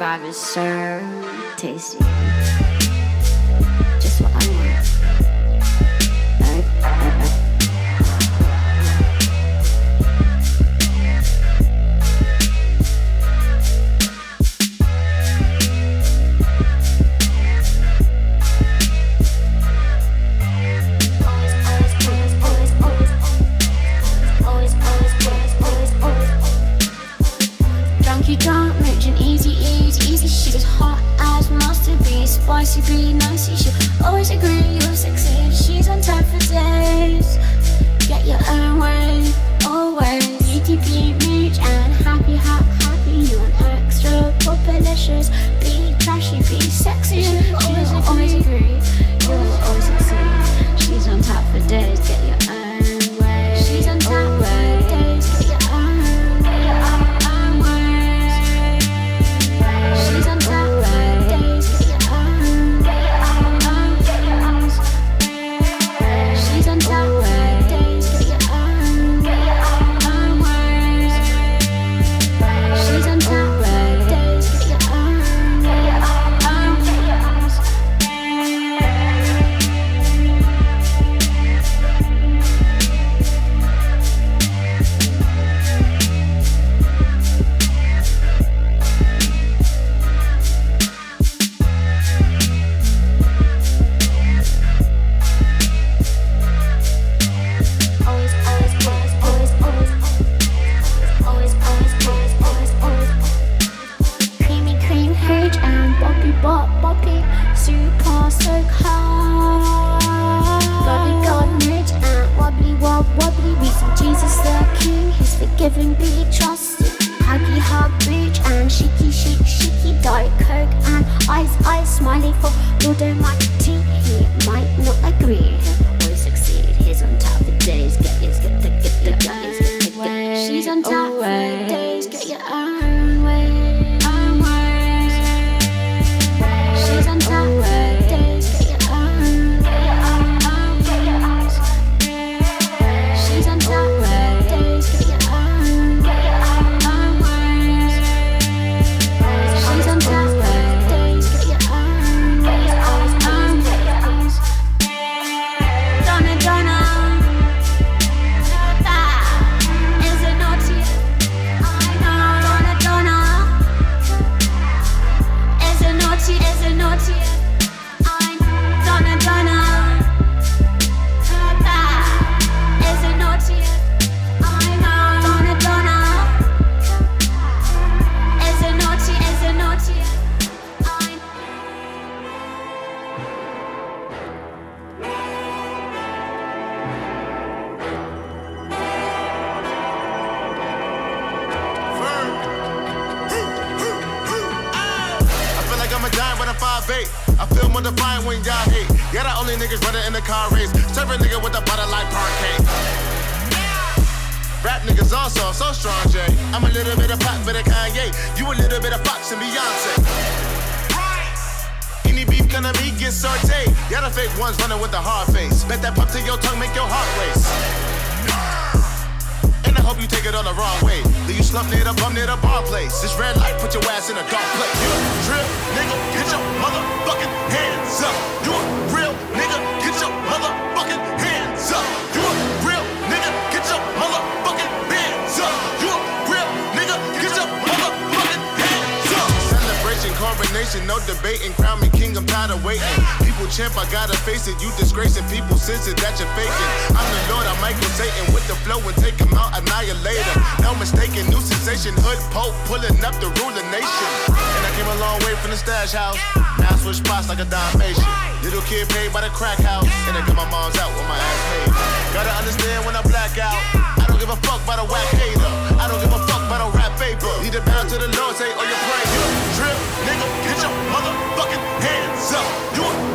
Bob is so tasty. Be spicy, be nicey. She always agree you'll succeed. She's on time for days. Get your own way, always. ETP, rich and happy, ha- happy. You want extra, populicious, be trashy, be sexy. She always, always agree. You'll always succeed. She's on top for days. Get your but 5'8. I feel more defiant when y'all hate. Yeah, the only niggas running in the car race. Serve a nigga with a butter like parquet. Rap niggas also so strong, Jay. I'm a little bit of pop, bit of Kanye. You a little bit of Fox and Beyonce. Any beef gonna be get sauteed. Yeah, the fake ones running with a hard face. Bet that pump to your tongue make your heart race. Hope you take it all the wrong way. Leave you slump near the bum near the bar place. This red light put your ass in a dark place. You a real nigga, get your motherfucking hands up. You a real coronation, no debating. Crown me king, I'm tired of waiting. People champ, I gotta face it. You disgracing people, sense it that you're faking. I'm the Lord, I'm Michael Satan with the flow and take him out, annihilate him. No mistaken, new sensation, hood pope, pulling up the ruler nation. And I came a long way from the stash house. Now I switch spots like a Dalmatian. Little kid paid by the crack house, and I got my mom's out with my ass paid. Gotta understand when I black out. I don't give a fuck about a whack hater. I don't give a fuck about a rap paper. Need to bow to the Lord, say, oh, you pray. You a real nigga, get your motherfucking hands up. You a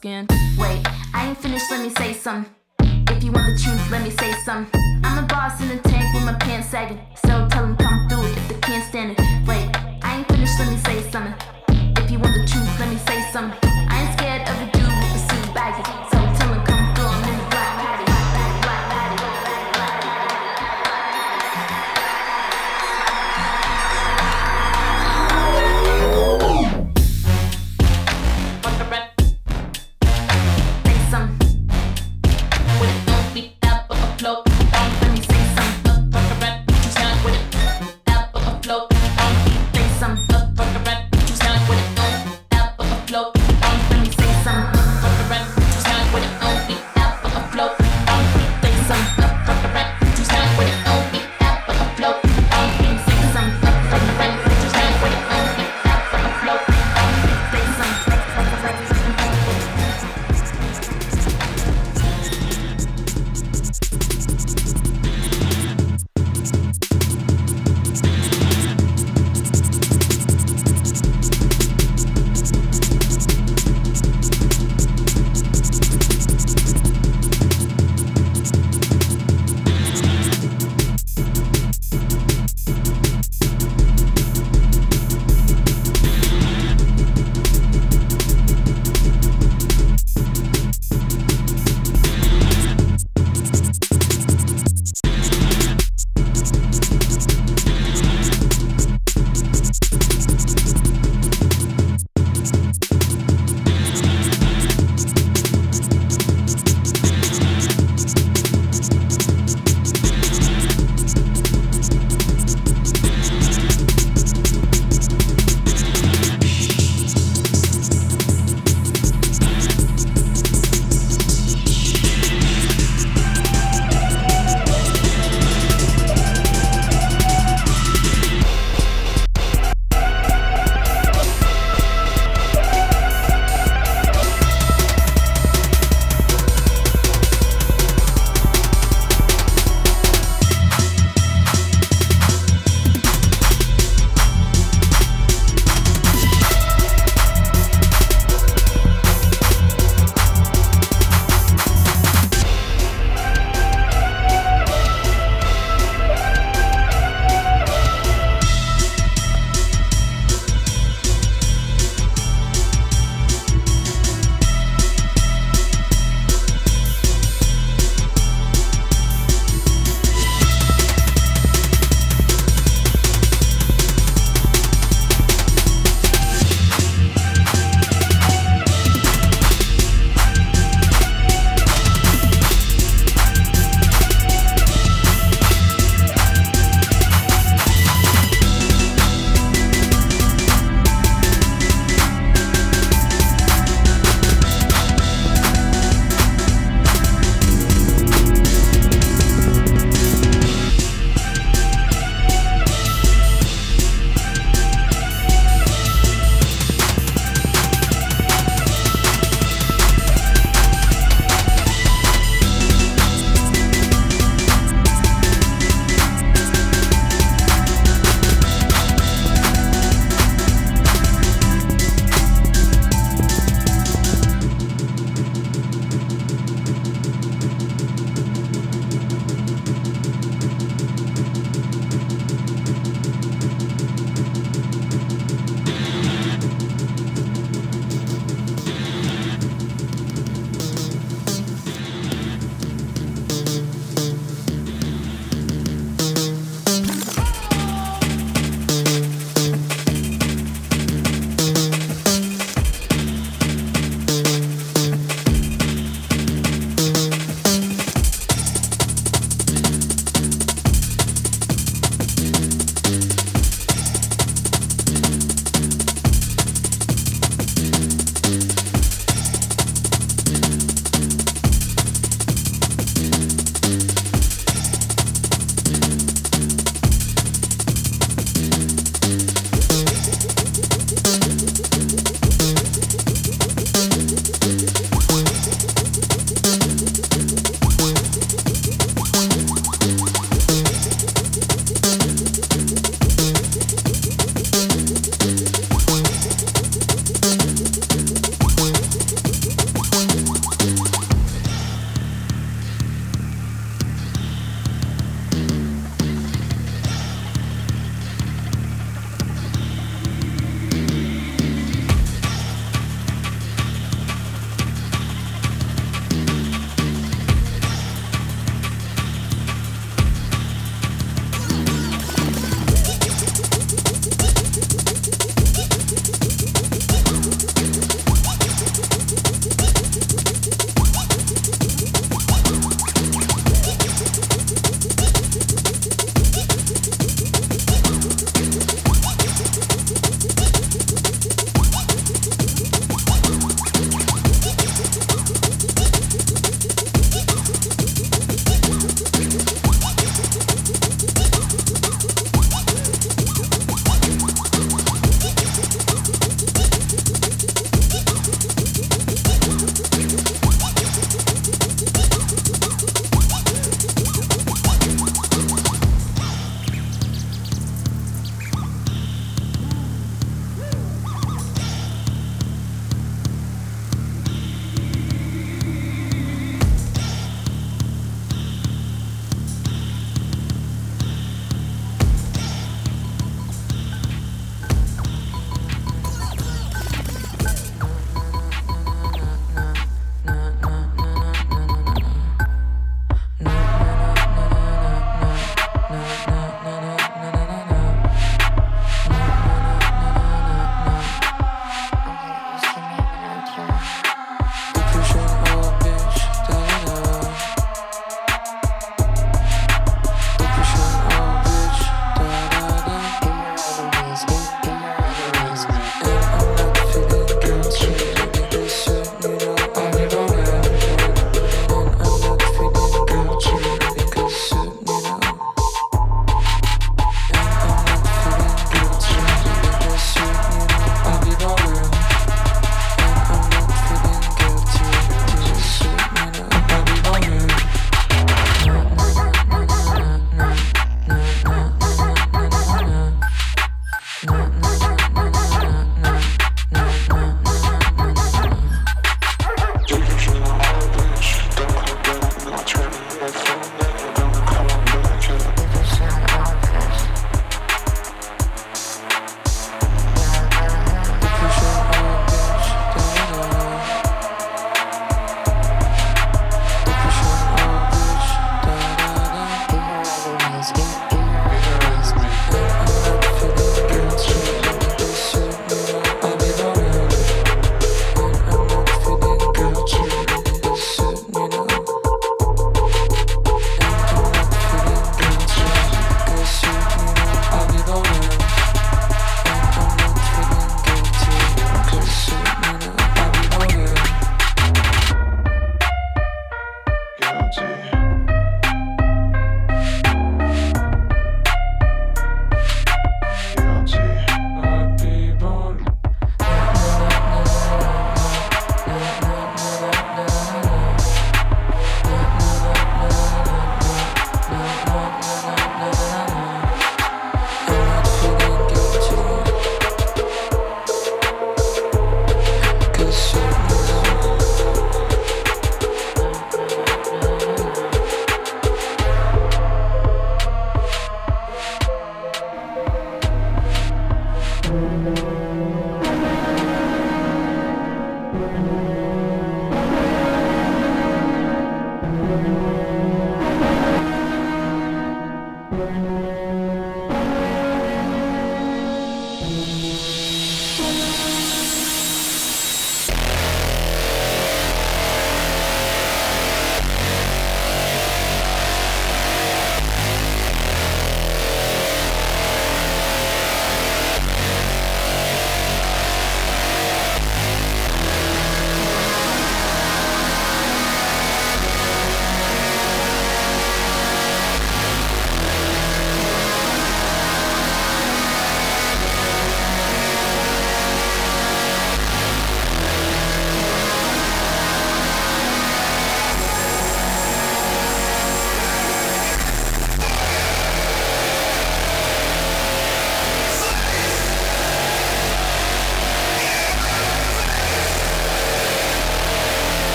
skin. Wait, I ain't finished, let me say something. If you want the truth, let me say something. I'm a boss in the tank with my pants sagging. So tell them come through if they can't stand it. Wait, I ain't finished, let me say something. If you want the truth, let me say something.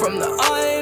From the unknown,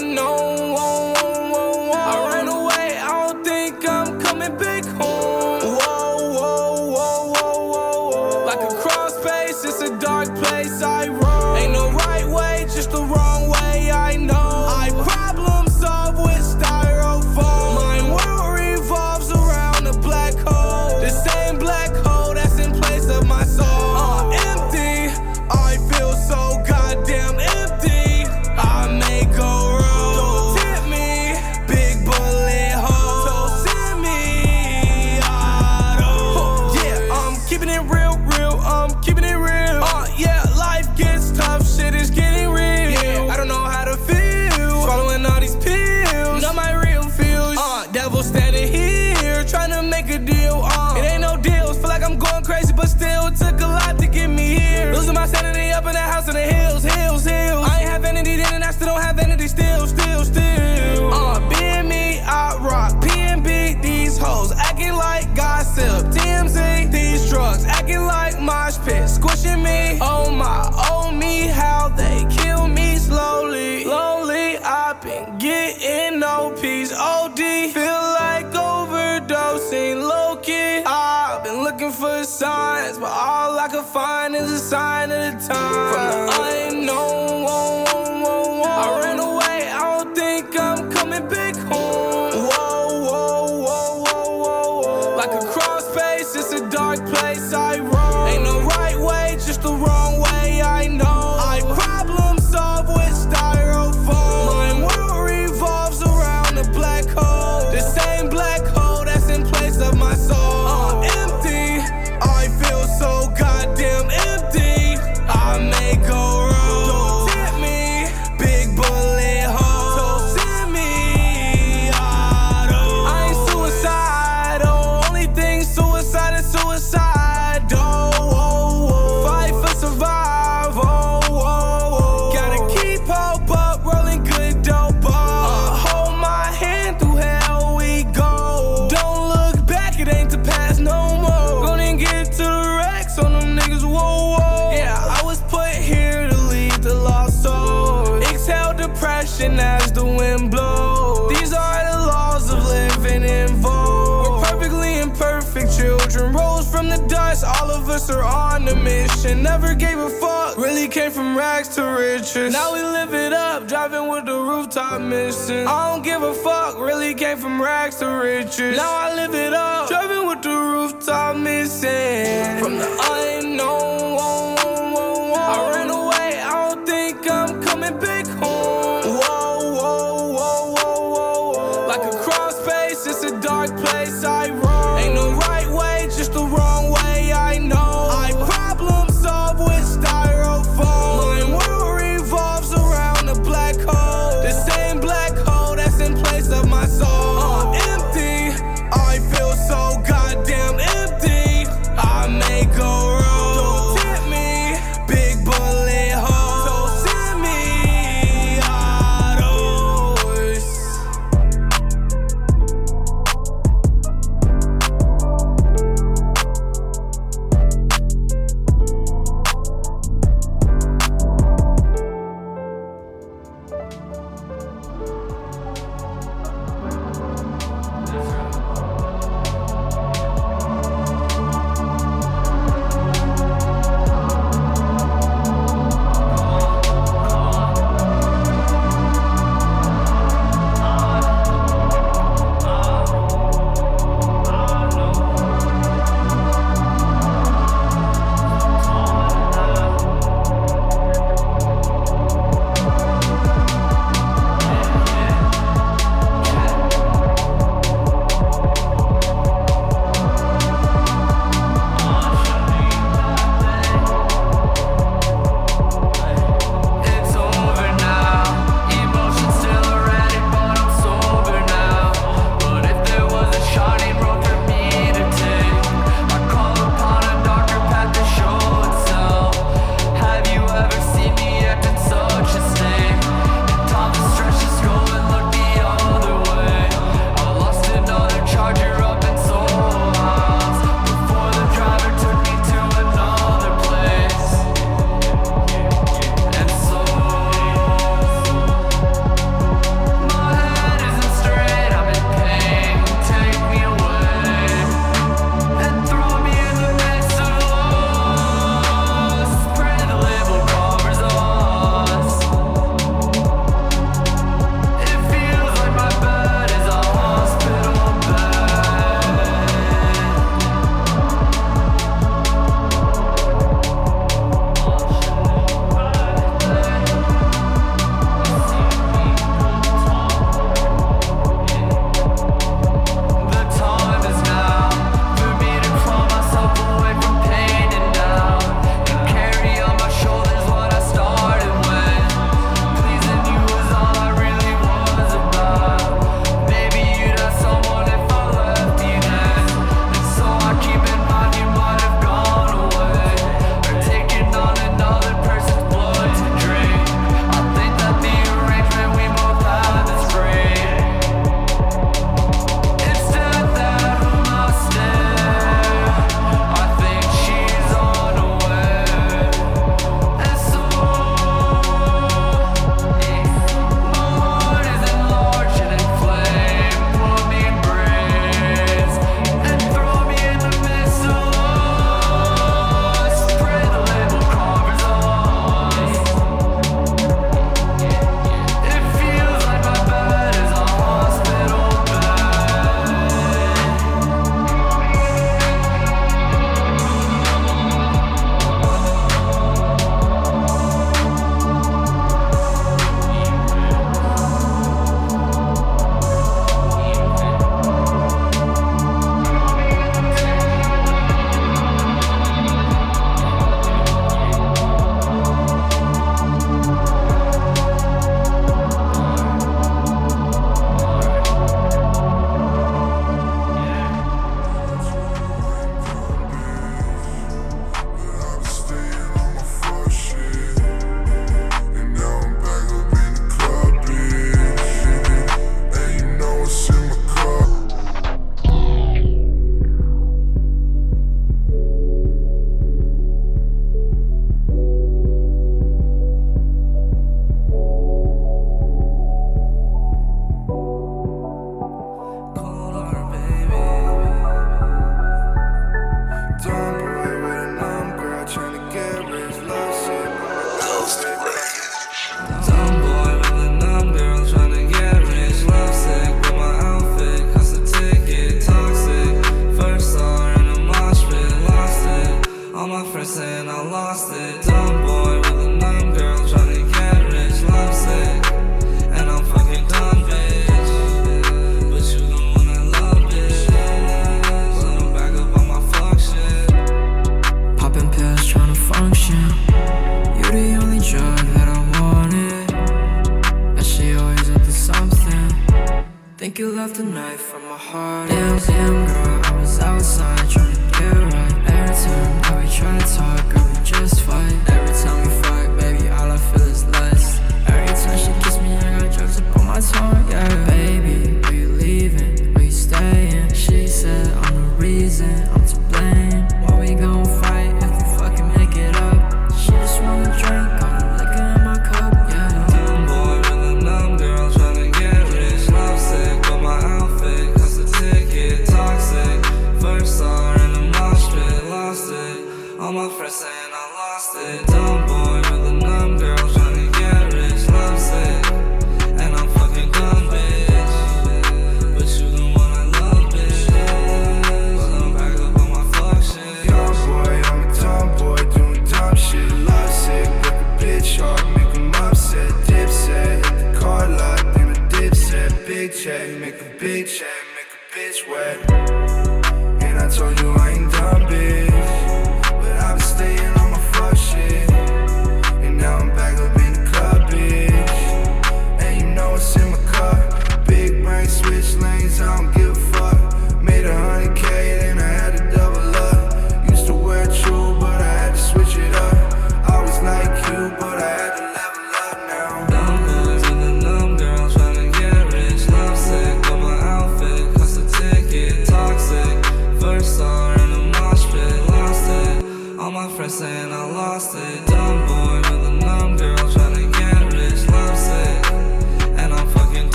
Never gave a fuck, really came from rags to riches. Now we live it up, driving with the rooftop missing. I don't give a fuck, really came from rags to riches. Now I live it up, driving with the rooftop missing. From the